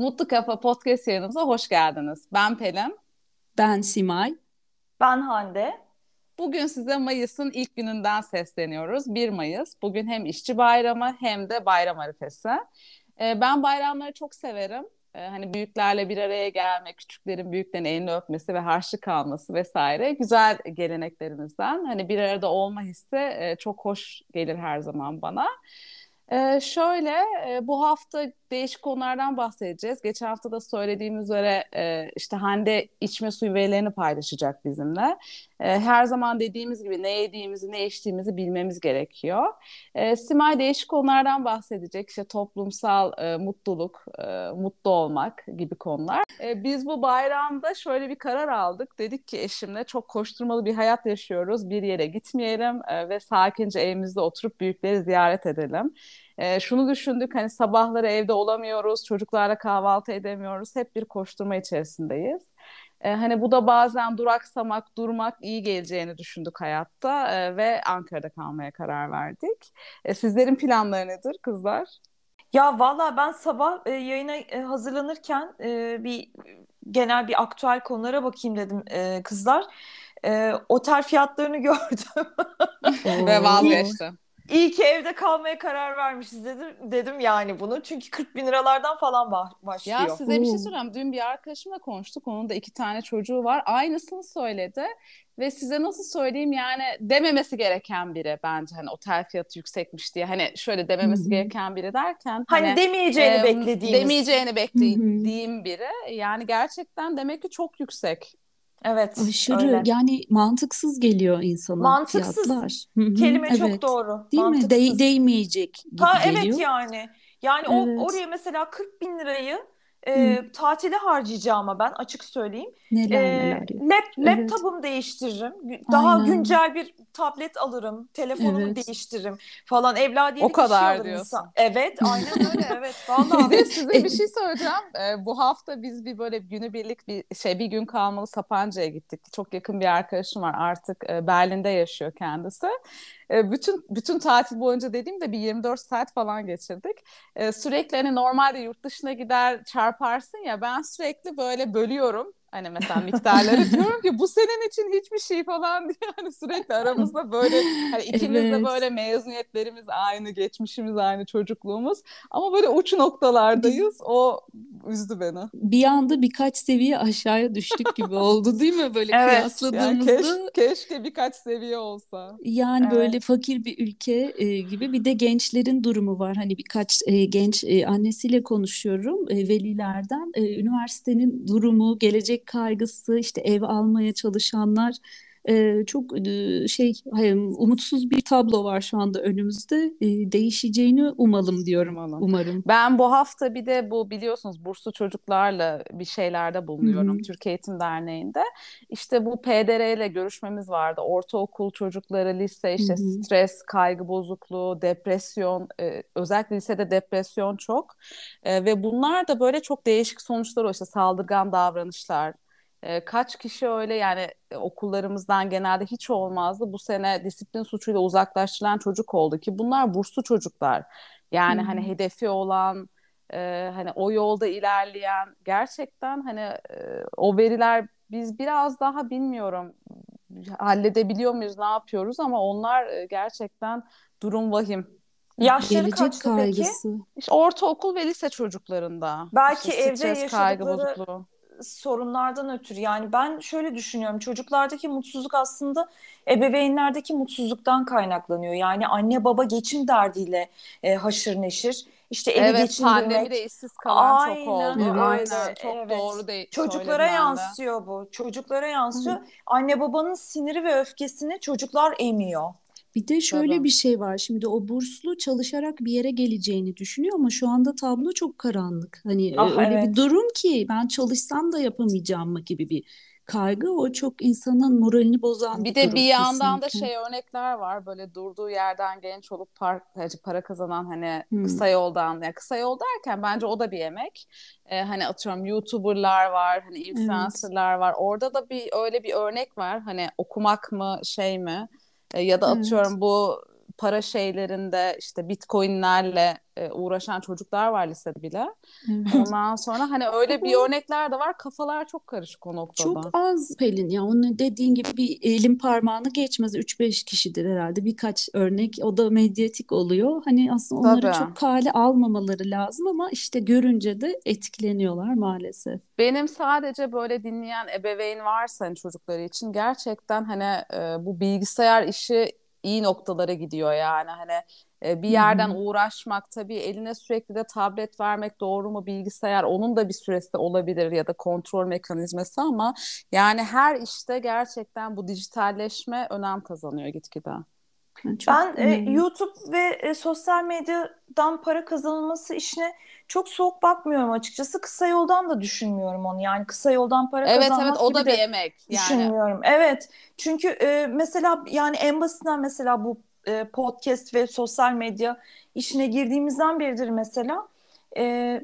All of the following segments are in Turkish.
Mutlu Kafa Podcast yayınımıza hoş geldiniz. Ben Pelin. Ben Simay. Ben Hande. Bugün size Mayıs'ın ilk gününden sesleniyoruz. 1 Mayıs. Bugün hem işçi bayramı hem de bayram arifesi. Ee, ben bayramları çok severim. Ee, hani büyüklerle bir araya gelmek, küçüklerin büyüklerin elini öpmesi ve harçlık alması vesaire güzel geleneklerimizden. Hani bir arada olma hissi e, çok hoş gelir her zaman bana. Ee, şöyle e, bu hafta değişik konulardan bahsedeceğiz. Geçen hafta da söylediğim üzere e, işte Hande içme suyu verilerini paylaşacak bizimle. E, her zaman dediğimiz gibi ne yediğimizi ne içtiğimizi bilmemiz gerekiyor. E, Simay değişik konulardan bahsedecek. İşte toplumsal e, mutluluk, e, mutlu olmak gibi konular. E, biz bu bayramda şöyle bir karar aldık. Dedik ki eşimle çok koşturmalı bir hayat yaşıyoruz. Bir yere gitmeyelim e, ve sakince evimizde oturup büyükleri ziyaret edelim. E, şunu düşündük hani sabahları evde olamıyoruz, çocuklarla kahvaltı edemiyoruz. Hep bir koşturma içerisindeyiz. E, hani bu da bazen duraksamak, durmak iyi geleceğini düşündük hayatta e, ve Ankara'da kalmaya karar verdik. E, sizlerin planları nedir kızlar? Ya valla ben sabah e, yayına e, hazırlanırken e, bir genel bir aktüel konulara bakayım dedim e, kızlar. E, otel fiyatlarını gördüm. ve vazgeçtim. İyi ki evde kalmaya karar vermişiz dedim dedim yani bunu. Çünkü 40 bin liralardan falan başlıyor. Ya size bir şey sorayım. Dün bir arkadaşımla konuştuk. Onun da iki tane çocuğu var. Aynısını söyledi. Ve size nasıl söyleyeyim yani dememesi gereken biri bence hani otel fiyatı yüksekmiş diye. Hani şöyle dememesi Hı-hı. gereken biri derken. Hani, hani demeyeceğini e, beklediğimiz. Demeyeceğini beklediğim biri. Yani gerçekten demek ki çok yüksek. Evet. Aşırı öyle. yani mantıksız geliyor insana mantıksız. fiyatlar. Kelime evet. çok doğru. Değil mantıksız. mi? De- değmeyecek gibi ha, geliyor. Evet yani. Yani evet. o oraya mesela 40 bin lirayı e, tatile harcayacağıma ben açık söyleyeyim. Neler e, neler. Lap, laptopumu evet. değiştiririm. Daha Aynen. güncel bir tablet alırım. Telefonumu evet. değiştiririm falan. Evladiyelik o kadar şey diyorsun. Insan. Evet aynen öyle evet. Vallahi. bir de size bir şey söyleyeceğim. Ee, bu hafta biz bir böyle günübirlik bir şey bir gün kalmalı Sapanca'ya gittik. Çok yakın bir arkadaşım var artık e, Berlin'de yaşıyor kendisi. E, bütün bütün tatil boyunca dediğimde bir 24 saat falan geçirdik. E, sürekli hani normalde yurt dışına gider çarparsın ya ben sürekli böyle bölüyorum. Hani mesela miktarları. Diyorum ki bu senin için hiçbir şey falan. diye. Hani sürekli aramızda böyle hani ikimiz evet. de böyle mezuniyetlerimiz aynı, geçmişimiz aynı, çocukluğumuz. Ama böyle uç noktalardayız. O üzdü beni. Bir anda birkaç seviye aşağıya düştük gibi oldu değil mi böyle evet. kıyasladığımızda? Yani keş, keşke birkaç seviye olsa. Yani evet. böyle fakir bir ülke e, gibi bir de gençlerin durumu var. Hani birkaç e, genç e, annesiyle konuşuyorum e, velilerden. E, üniversitenin durumu, gelecek gelecek kaygısı, işte ev almaya çalışanlar e, çok e, şey umutsuz bir tablo var şu anda önümüzde. E, değişeceğini umalım diyorum ama umarım. Ben bu hafta bir de bu biliyorsunuz burslu çocuklarla bir şeylerde bulunuyorum Hı-hı. Türkiye Eğitim Derneği'nde. İşte bu PDR ile görüşmemiz vardı. Ortaokul çocukları, lise işte Hı-hı. stres, kaygı bozukluğu, depresyon, e, özellikle lisede depresyon çok. E, ve bunlar da böyle çok değişik sonuçlar o işte saldırgan davranışlar, e, kaç kişi öyle yani e, okullarımızdan genelde hiç olmazdı. Bu sene disiplin suçuyla uzaklaştırılan çocuk oldu ki bunlar burslu çocuklar. Yani hmm. hani hedefi olan e, hani o yolda ilerleyen gerçekten hani e, o veriler biz biraz daha bilmiyorum halledebiliyor muyuz ne yapıyoruz ama onlar e, gerçekten durum vahim. Yaşları Gelecek kaçtı kaygısı. peki? İşte ortaokul ve lise çocuklarında. Belki işte evde stres, yaşadıkları kaygı bozukluğu sorunlardan ötürü yani ben şöyle düşünüyorum çocuklardaki mutsuzluk aslında ebeveynlerdeki mutsuzluktan kaynaklanıyor. Yani anne baba geçim derdiyle e, haşır neşir. İşte evi evet, geçindirmek. pandemide işsiz kalan aynen, çok oldu. Evet, aynen. Çok evet. doğru değil. Çocuklara yansıyor bu. Çocuklara yansıyor. Hı. Anne babanın siniri ve öfkesini çocuklar emiyor. Bir de şöyle Tabii. bir şey var. Şimdi o burslu çalışarak bir yere geleceğini düşünüyor ama şu anda tablo çok karanlık. Hani e, ah, öyle evet. bir durum ki ben çalışsam da yapamayacağım mı gibi bir kaygı o çok insanın moralini bozan bir, bir de durum bir yandan kesinlikle. da şey örnekler var böyle durduğu yerden genç olup par, para kazanan hani hmm. kısa yoldan yani kısa yol derken bence o da bir emek ee, hani atıyorum youtuberlar var hani influencerlar evet. var orada da bir öyle bir örnek var hani okumak mı şey mi e, ya da atıyorum evet. bu para şeylerinde işte bitcoinlerle e, uğraşan çocuklar var lisede bile. Evet. Ondan sonra hani öyle bir örnekler de var. Kafalar çok karışık o noktada. Çok az Pelin ya. Onun dediğin gibi bir elin parmağını geçmez. 3-5 kişidir herhalde. Birkaç örnek o da medyatik oluyor. Hani aslında onları Tabii. çok kale almamaları lazım ama işte görünce de etkileniyorlar maalesef. Benim sadece böyle dinleyen ebeveyn varsa hani çocukları için gerçekten hani e, bu bilgisayar işi iyi noktalara gidiyor yani. Hani e, bir yerden uğraşmak tabii eline sürekli de tablet vermek doğru mu bilgisayar onun da bir süresi olabilir ya da kontrol mekanizması ama yani her işte gerçekten bu dijitalleşme önem kazanıyor gitgide. Çok ben e, YouTube ve e, sosyal medyadan para kazanılması işine çok soğuk bakmıyorum açıkçası. Kısa yoldan da düşünmüyorum onu. Yani kısa yoldan para evet, kazanmak evet, o da bir emek. Yani. Düşünmüyorum. Evet. Çünkü e, mesela yani en basitinden mesela bu e, podcast ve sosyal medya işine girdiğimizden beridir mesela e,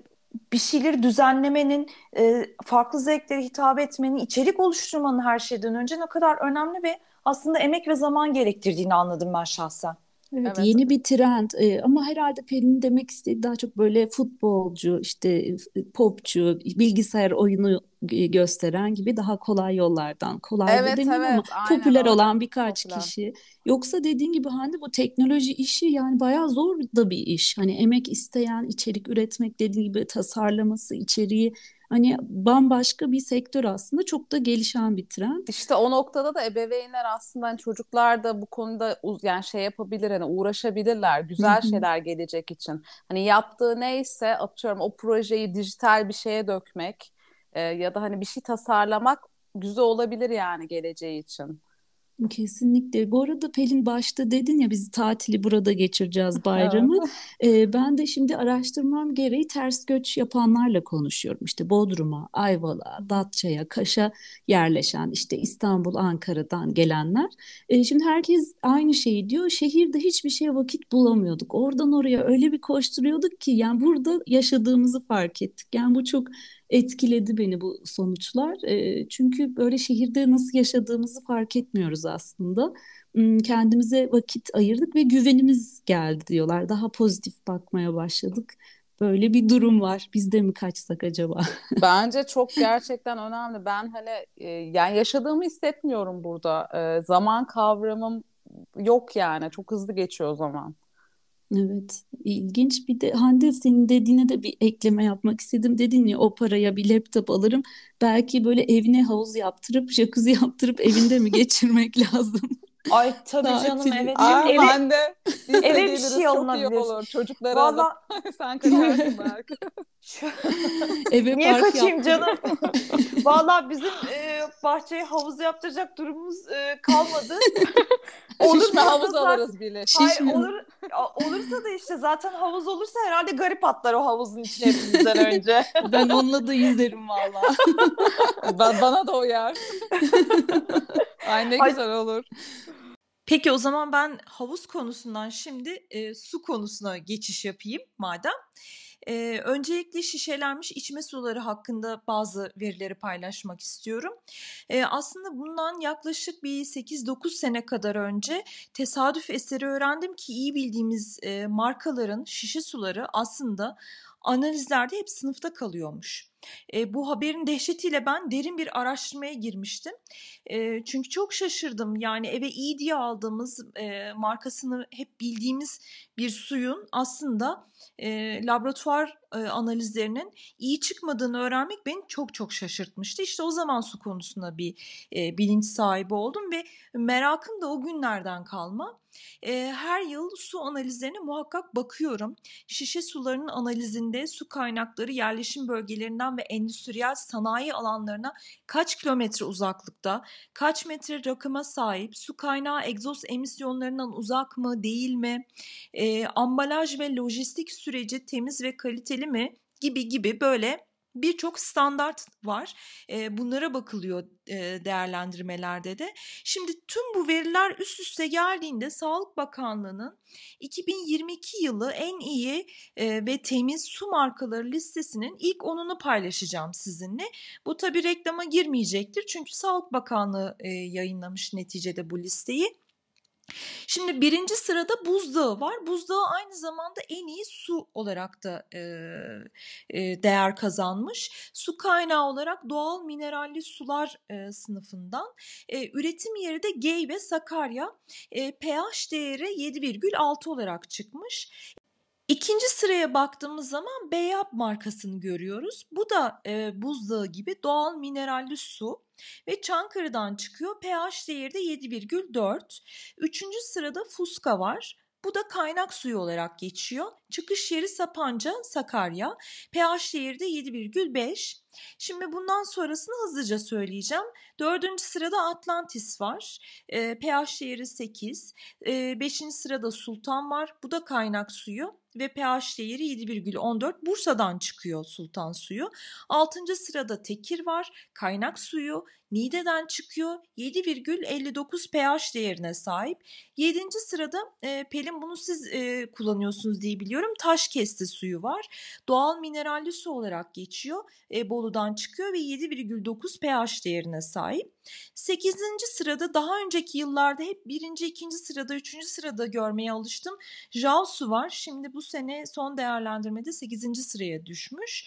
bir şeyleri düzenlemenin, e, farklı zevklere hitap etmenin, içerik oluşturmanın her şeyden önce ne kadar önemli ve aslında emek ve zaman gerektirdiğini anladım ben şahsen. Evet, evet. yeni bir trend ee, ama herhalde Pelin demek istediği daha çok böyle futbolcu, işte popçu, bilgisayar oyunu gösteren gibi daha kolay yollardan. Kolay evet, da evet, ama aynen, popüler aynen. olan birkaç popüler. kişi. Yoksa dediğin gibi hani bu teknoloji işi yani bayağı zor da bir iş. Hani emek isteyen içerik üretmek dediğin gibi tasarlaması, içeriği Hani bambaşka bir sektör aslında çok da gelişen bir trend. İşte o noktada da ebeveynler aslında hani çocuklar da bu konuda yani şey yapabilir hani uğraşabilirler güzel şeyler gelecek için. Hani yaptığı neyse atıyorum o projeyi dijital bir şeye dökmek e, ya da hani bir şey tasarlamak güzel olabilir yani geleceği için. Kesinlikle. Bu arada Pelin başta dedin ya biz tatili burada geçireceğiz bayramı. ee, ben de şimdi araştırmam gereği ters göç yapanlarla konuşuyorum. İşte Bodrum'a, Ayvalık'a, Datça'ya, Kaş'a yerleşen işte İstanbul, Ankara'dan gelenler. Ee, şimdi herkes aynı şeyi diyor. Şehirde hiçbir şeye vakit bulamıyorduk. Oradan oraya öyle bir koşturuyorduk ki yani burada yaşadığımızı fark ettik. Yani bu çok etkiledi beni bu sonuçlar. Çünkü böyle şehirde nasıl yaşadığımızı fark etmiyoruz aslında. Kendimize vakit ayırdık ve güvenimiz geldi diyorlar. Daha pozitif bakmaya başladık. Böyle bir durum var. Biz de mi kaçsak acaba? Bence çok gerçekten önemli. Ben hani yani yaşadığımı hissetmiyorum burada. Zaman kavramım yok yani. Çok hızlı geçiyor o zaman. Evet, ilginç. Bir de Hande senin dediğine de bir ekleme yapmak istedim. Dedin ya o paraya bir laptop alırım. Belki böyle evine havuz yaptırıp, jacuzzi yaptırıp evinde mi geçirmek lazım? Ay tabii canım evet. Aa, eve, ben de eve bir şey alınabilir. olur. Çocukları Vallahi... alıp sen kaçarsın belki. eve Niye kaçayım canım? Valla bizim e, bahçeye havuz yaptıracak durumumuz e, kalmadı. Şişme havuz zaten... alırız bile. Hayır olur, olursa da işte zaten havuz olursa herhalde garip atlar o havuzun içine hepimizden önce. ben onunla da yüzerim valla. ben, bana da uyar. Ay ne güzel olur. Peki o zaman ben havuz konusundan şimdi e, su konusuna geçiş yapayım madem. E, öncelikle şişelenmiş içme suları hakkında bazı verileri paylaşmak istiyorum. E, aslında bundan yaklaşık bir 8-9 sene kadar önce tesadüf eseri öğrendim ki iyi bildiğimiz e, markaların şişe suları aslında analizlerde hep sınıfta kalıyormuş. E, bu haberin dehşetiyle ben derin bir araştırmaya girmiştim. E, çünkü çok şaşırdım. Yani eve iyi diye aldığımız e, markasını hep bildiğimiz bir suyun aslında e, laboratuvar e, analizlerinin iyi çıkmadığını öğrenmek beni çok çok şaşırtmıştı. İşte o zaman su konusunda bir e, bilinç sahibi oldum ve merakım da o günlerden kalma. E, her yıl su analizlerine muhakkak bakıyorum. Şişe sularının analizinde su kaynakları yerleşim bölgelerinden ve endüstriyel sanayi alanlarına kaç kilometre uzaklıkta, kaç metre rakıma sahip, su kaynağı egzoz emisyonlarından uzak mı, değil mi, e, ambalaj ve lojistik süreci temiz ve kaliteli mi gibi gibi böyle birçok standart var. Bunlara bakılıyor değerlendirmelerde de. Şimdi tüm bu veriler üst üste geldiğinde Sağlık Bakanlığı'nın 2022 yılı en iyi ve temiz su markaları listesinin ilk onunu paylaşacağım sizinle. Bu tabi reklama girmeyecektir çünkü Sağlık Bakanlığı yayınlamış neticede bu listeyi. Şimdi birinci sırada buzdağı var. Buzdağı aynı zamanda en iyi su olarak da e, e, değer kazanmış. Su kaynağı olarak doğal mineralli sular e, sınıfından. E, üretim yeri de Gey ve Sakarya. E, pH değeri 7,6 olarak çıkmış. İkinci sıraya baktığımız zaman Beyap markasını görüyoruz. Bu da e, buzdağı gibi doğal mineralli su ve Çankırı'dan çıkıyor. pH değeri de 7,4. Üçüncü sırada Fuska var. Bu da kaynak suyu olarak geçiyor. Çıkış yeri Sapanca, Sakarya. pH değeri de 7,5. Şimdi bundan sonrasını hızlıca söyleyeceğim. Dördüncü sırada Atlantis var. E, pH değeri 8. E, beşinci sırada Sultan var. Bu da kaynak suyu ve pH değeri 7,14. Bursa'dan çıkıyor Sultan suyu. Altıncı sırada Tekir var. Kaynak suyu Niğde'den çıkıyor. 7,59 pH değerine sahip. Yedinci sırada e, Pelin bunu siz e, kullanıyorsunuz diye biliyorum. Taş kesti suyu var. Doğal mineralli su olarak geçiyor. E, Bolu'dan çıkıyor ve 7,9 pH değerine sahip. 8. sırada daha önceki yıllarda hep birinci, ikinci sırada, üçüncü sırada görmeye alıştım. Jalsu var. Şimdi bu sene son değerlendirmede 8. sıraya düşmüş.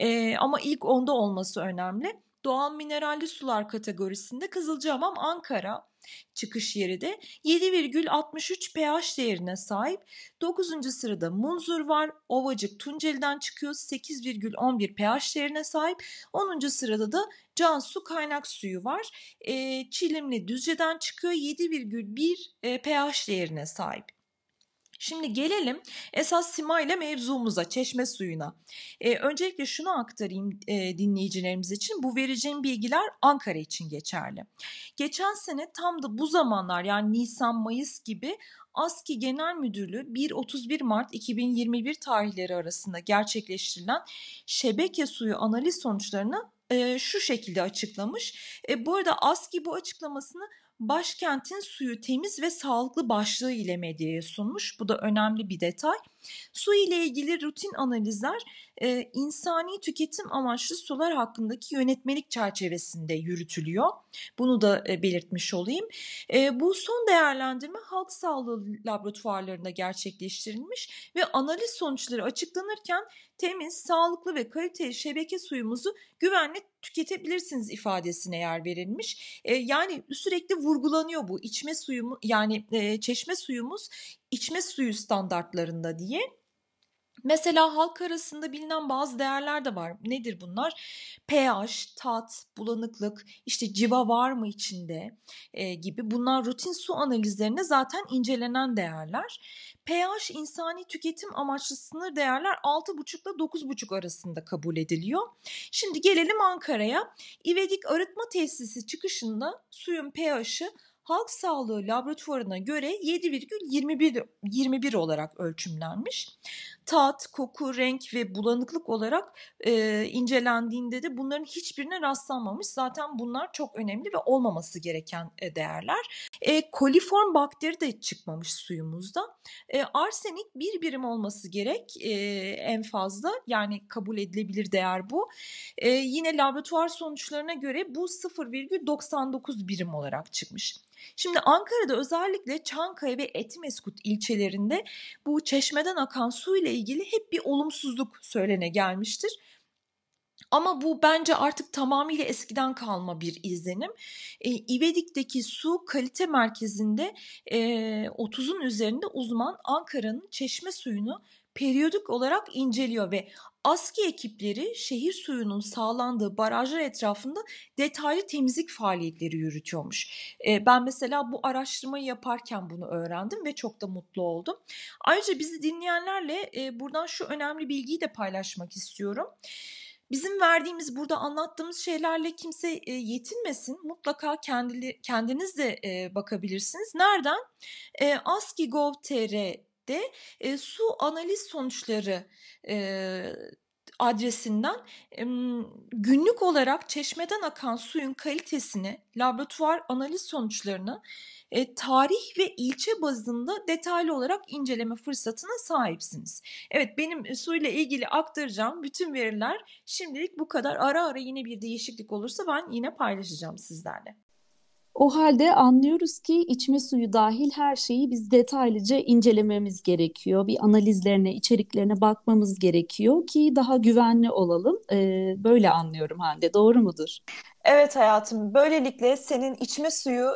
E, ama ilk onda olması önemli. Doğal mineralli sular kategorisinde Kızılcahamam Ankara çıkış yeri de 7,63 pH değerine sahip. 9. sırada Munzur var. Ovacık Tunceli'den çıkıyor 8,11 pH değerine sahip. 10. sırada da Cansu kaynak suyu var. E, Çilimli Düzce'den çıkıyor 7,1 e, pH değerine sahip. Şimdi gelelim esas Sima ile mevzumuza, çeşme suyuna. Ee, öncelikle şunu aktarayım e, dinleyicilerimiz için. Bu vereceğim bilgiler Ankara için geçerli. Geçen sene tam da bu zamanlar yani Nisan-Mayıs gibi ASKİ Genel Müdürlüğü 1-31 Mart 2021 tarihleri arasında gerçekleştirilen şebeke suyu analiz sonuçlarını e, şu şekilde açıklamış. E, bu arada ASKİ bu açıklamasını başkentin suyu temiz ve sağlıklı başlığı ile medyaya sunmuş. Bu da önemli bir detay. Su ile ilgili rutin analizler e, insani tüketim amaçlı sular hakkındaki yönetmelik çerçevesinde yürütülüyor. Bunu da e, belirtmiş olayım. E, bu son değerlendirme halk sağlığı laboratuvarlarında gerçekleştirilmiş ve analiz sonuçları açıklanırken temiz, sağlıklı ve kaliteli şebeke suyumuzu güvenle tüketebilirsiniz ifadesine yer verilmiş. E, yani sürekli vurgulanıyor bu içme suyu yani e, çeşme suyumuz içme suyu standartlarında diye. Mesela halk arasında bilinen bazı değerler de var. Nedir bunlar? pH, tat, bulanıklık, işte civa var mı içinde e, gibi. Bunlar rutin su analizlerinde zaten incelenen değerler pH insani tüketim amaçlı sınır değerler 6,5 ile 9,5 arasında kabul ediliyor. Şimdi gelelim Ankara'ya. İvedik arıtma tesisi çıkışında suyun pH'i halk sağlığı laboratuvarına göre 7,21 21 olarak ölçümlenmiş tat, koku, renk ve bulanıklık olarak e, incelendiğinde de bunların hiçbirine rastlanmamış. Zaten bunlar çok önemli ve olmaması gereken e, değerler. E, koliform bakteri de çıkmamış suyumuzda. E, arsenik bir birim olması gerek e, en fazla yani kabul edilebilir değer bu. E, yine laboratuvar sonuçlarına göre bu 0,99 birim olarak çıkmış. Şimdi Ankara'da özellikle Çankaya ve Etimeskut ilçelerinde bu çeşmeden akan su ile ilgili hep bir olumsuzluk söylene gelmiştir. Ama bu bence artık tamamıyla eskiden kalma bir izlenim. E, İvedik'teki su kalite merkezinde e, 30'un üzerinde uzman Ankara'nın çeşme suyunu periyodik olarak inceliyor ve ASKİ ekipleri şehir suyunun sağlandığı barajlar etrafında detaylı temizlik faaliyetleri yürütüyormuş. E, ben mesela bu araştırmayı yaparken bunu öğrendim ve çok da mutlu oldum. Ayrıca bizi dinleyenlerle e, buradan şu önemli bilgiyi de paylaşmak istiyorum. Bizim verdiğimiz burada anlattığımız şeylerle kimse e, yetinmesin. Mutlaka kendiniz de e, bakabilirsiniz. Nereden? E, de e, su analiz sonuçları e, adresinden e, günlük olarak çeşmeden akan suyun kalitesini, laboratuvar analiz sonuçlarını e, tarih ve ilçe bazında detaylı olarak inceleme fırsatına sahipsiniz. Evet benim su ile ilgili aktaracağım bütün veriler şimdilik bu kadar. Ara ara yine bir değişiklik olursa ben yine paylaşacağım sizlerle. O halde anlıyoruz ki içme suyu dahil her şeyi biz detaylıca incelememiz gerekiyor. Bir analizlerine, içeriklerine bakmamız gerekiyor ki daha güvenli olalım. Ee, böyle anlıyorum Hande. Doğru mudur? Evet hayatım. Böylelikle senin içme suyu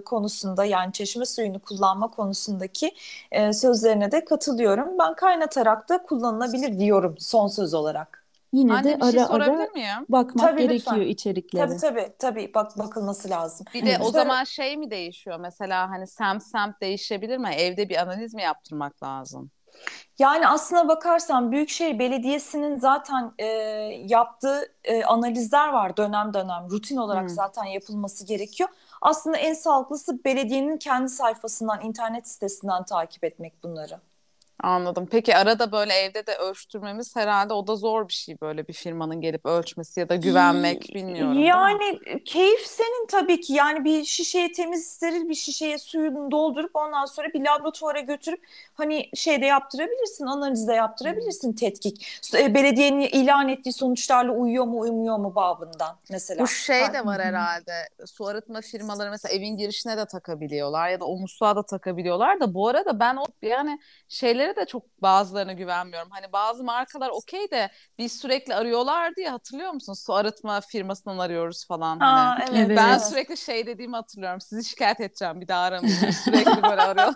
e, konusunda yani çeşme suyunu kullanma konusundaki e, sözlerine de katılıyorum. Ben kaynatarak da kullanılabilir diyorum son söz olarak. Yine Anne, de ara şey ara miyim? bakmak tabii, gerekiyor lütfen. içeriklere. Tabii tabii tabii bak bakılması lazım. Bir de o zaman şey mi değişiyor mesela hani semt semt değişebilir mi? Evde bir analiz mi yaptırmak lazım? Yani aslına bakarsan Büyükşehir Belediyesi'nin zaten e, yaptığı e, analizler var dönem dönem rutin olarak hmm. zaten yapılması gerekiyor. Aslında en sağlıklısı belediyenin kendi sayfasından, internet sitesinden takip etmek bunları. Anladım. Peki arada böyle evde de ölçtürmemiz herhalde o da zor bir şey böyle bir firmanın gelip ölçmesi ya da güvenmek bilmiyorum. Yani keyif senin tabii ki. Yani bir şişeye temiz steril bir şişeye suyunu doldurup ondan sonra bir laboratuvara götürüp hani şeyde yaptırabilirsin, analizde yaptırabilirsin tetkik. E, belediyenin ilan ettiği sonuçlarla uyuyor mu uymuyor mu babından mesela. Bu şey de var herhalde. Su arıtma firmaları mesela evin girişine de takabiliyorlar ya da o musluğa da takabiliyorlar da bu arada ben o yani şeyleri de çok bazılarına güvenmiyorum. Hani bazı markalar okey de biz sürekli arıyorlardı ya hatırlıyor musun? Su arıtma firmasından arıyoruz falan. Aa, hani. evet, ben evet. sürekli şey dediğimi hatırlıyorum. Sizi şikayet edeceğim bir daha aramayın. sürekli böyle arıyorlar.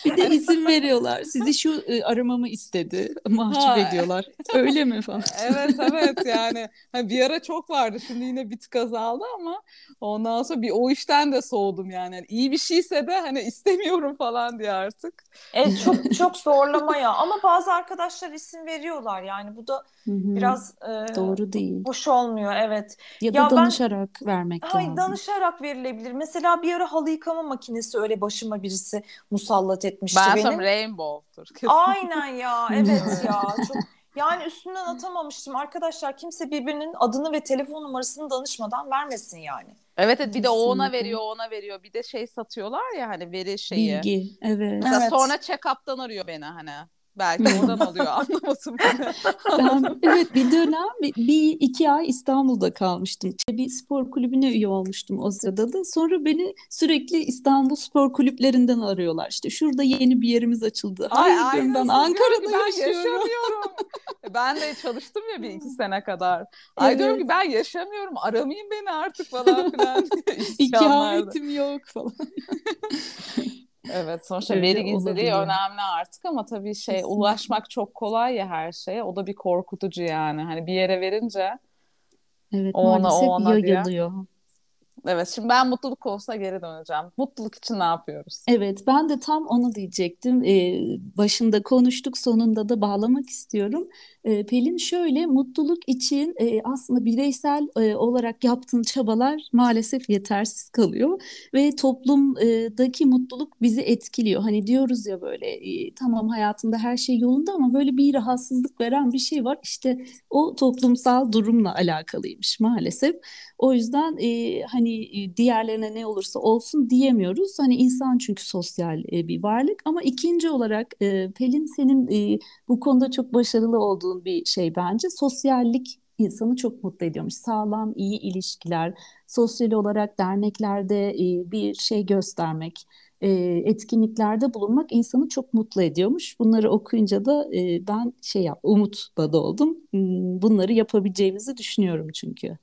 bir de isim veriyorlar. Sizi şu e, aramamı istedi. Mahcup ha. ediyorlar. Öyle mi falan? evet evet yani. Hani bir ara çok vardı. Şimdi yine bir tık azaldı ama ondan sonra bir o işten de soğudum yani. yani iyi bir şeyse de hani istemiyorum falan diye artık. Evet çok çok zorlama ya ama bazı arkadaşlar isim veriyorlar yani bu da Hı-hı. biraz e, doğru değil. Hoş olmuyor evet. Ya, ya da danışarak ben, vermek hay, lazım. Danışarak verilebilir. Mesela bir ara halı yıkama makinesi öyle başıma birisi musallat etmişti ben benim. Ben Rainbow'tur. Aynen ya evet ya çok yani üstünden atamamıştım. Arkadaşlar kimse birbirinin adını ve telefon numarasını danışmadan vermesin yani. Evet, evet bir de o ona veriyor, ona veriyor. Bir de şey satıyorlar ya hani veri şeyi. Bilgi, evet. Mesela evet. sonra check-up'tan arıyor beni hani. Belki oradan alıyor anlamadım. ben, evet bir dönem bir, iki ay İstanbul'da kalmıştım. Bir spor kulübüne üye olmuştum o sırada da. Sonra beni sürekli İstanbul spor kulüplerinden arıyorlar. İşte şurada yeni bir yerimiz açıldı. Ay, Hayır ben Ankara'da ben yaşıyorum. E, ben de çalıştım ya bir iki sene kadar. Ay evet. diyorum ki ben yaşamıyorum aramayın beni artık falan filan. İkametim yok falan. Evet sonuçta veri gizliliği önemli artık ama tabii şey Kesinlikle. ulaşmak çok kolay ya her şeye. O da bir korkutucu yani. Hani bir yere verince Evet o ona, o ona yayılıyor. Diye. Evet şimdi ben mutluluk konusuna geri döneceğim. Mutluluk için ne yapıyoruz? Evet ben de tam onu diyecektim. Ee, başında konuştuk sonunda da bağlamak istiyorum. Ee, Pelin şöyle mutluluk için e, aslında bireysel e, olarak yaptığın çabalar maalesef yetersiz kalıyor. Ve toplumdaki mutluluk bizi etkiliyor. Hani diyoruz ya böyle e, tamam hayatımda her şey yolunda ama böyle bir rahatsızlık veren bir şey var. İşte o toplumsal durumla alakalıymış maalesef. O yüzden e, hani diğerlerine ne olursa olsun diyemiyoruz. Hani insan çünkü sosyal e, bir varlık. Ama ikinci olarak e, Pelin senin e, bu konuda çok başarılı olduğun bir şey bence. Sosyallik insanı çok mutlu ediyormuş. Sağlam, iyi ilişkiler, sosyal olarak derneklerde e, bir şey göstermek, e, etkinliklerde bulunmak insanı çok mutlu ediyormuş. Bunları okuyunca da e, ben şey yap, umut da oldum. Hmm, bunları yapabileceğimizi düşünüyorum çünkü.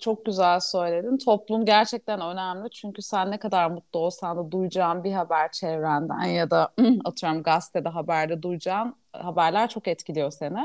Çok güzel söyledin. Toplum gerçekten önemli çünkü sen ne kadar mutlu olsan da duyacağın bir haber çevrenden ya da atıyorum gazetede haberde duyacağın haberler çok etkiliyor seni.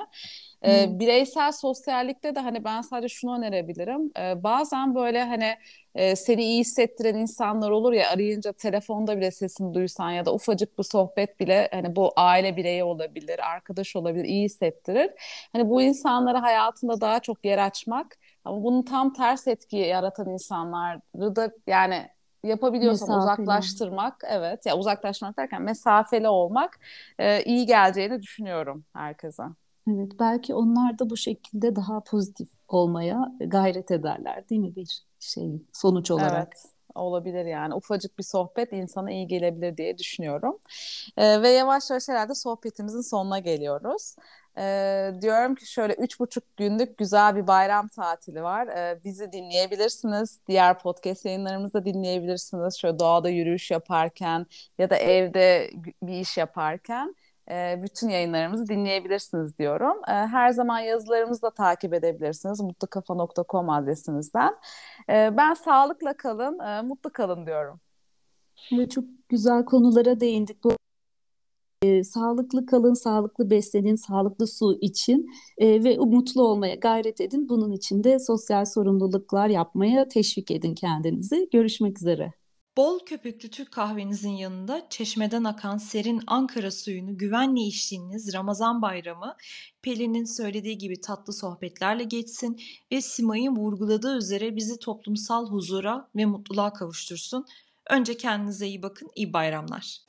Ee, bireysel sosyallikte de hani ben sadece şunu önerebilirim. Ee, bazen böyle hani e, seni iyi hissettiren insanlar olur ya arayınca telefonda bile sesini duysan ya da ufacık bir sohbet bile hani bu aile bireyi olabilir, arkadaş olabilir, iyi hissettirir. Hani bu insanlara hayatında daha çok yer açmak ama bunun tam ters etki yaratan insanları da yani yapabiliyorsan mesafeli. uzaklaştırmak evet ya uzaklaştırmak derken mesafeli olmak e, iyi geleceğini düşünüyorum herkese. Evet belki onlar da bu şekilde daha pozitif olmaya gayret ederler değil mi bir şey sonuç olarak? Evet olabilir yani. Ufacık bir sohbet insana iyi gelebilir diye düşünüyorum. Ee, ve yavaş yavaş herhalde sohbetimizin sonuna geliyoruz. Ee, diyorum ki şöyle üç buçuk günlük güzel bir bayram tatili var. Ee, bizi dinleyebilirsiniz. Diğer podcast yayınlarımızı da dinleyebilirsiniz. Şöyle doğada yürüyüş yaparken ya da evde bir iş yaparken e, bütün yayınlarımızı dinleyebilirsiniz diyorum. E, her zaman yazılarımızı da takip edebilirsiniz mutlukafa.com adresimizden. E, ben sağlıkla kalın, mutlu kalın diyorum. Çok güzel konulara değindik. Bu e, sağlıklı kalın, sağlıklı beslenin, sağlıklı su için e, ve mutlu olmaya gayret edin. Bunun için de sosyal sorumluluklar yapmaya teşvik edin kendinizi. Görüşmek üzere. Bol köpüklü Türk kahvenizin yanında çeşmeden akan serin Ankara suyunu güvenle içtiğiniz Ramazan bayramı Pelin'in söylediği gibi tatlı sohbetlerle geçsin ve Simay'ın vurguladığı üzere bizi toplumsal huzura ve mutluluğa kavuştursun. Önce kendinize iyi bakın, iyi bayramlar.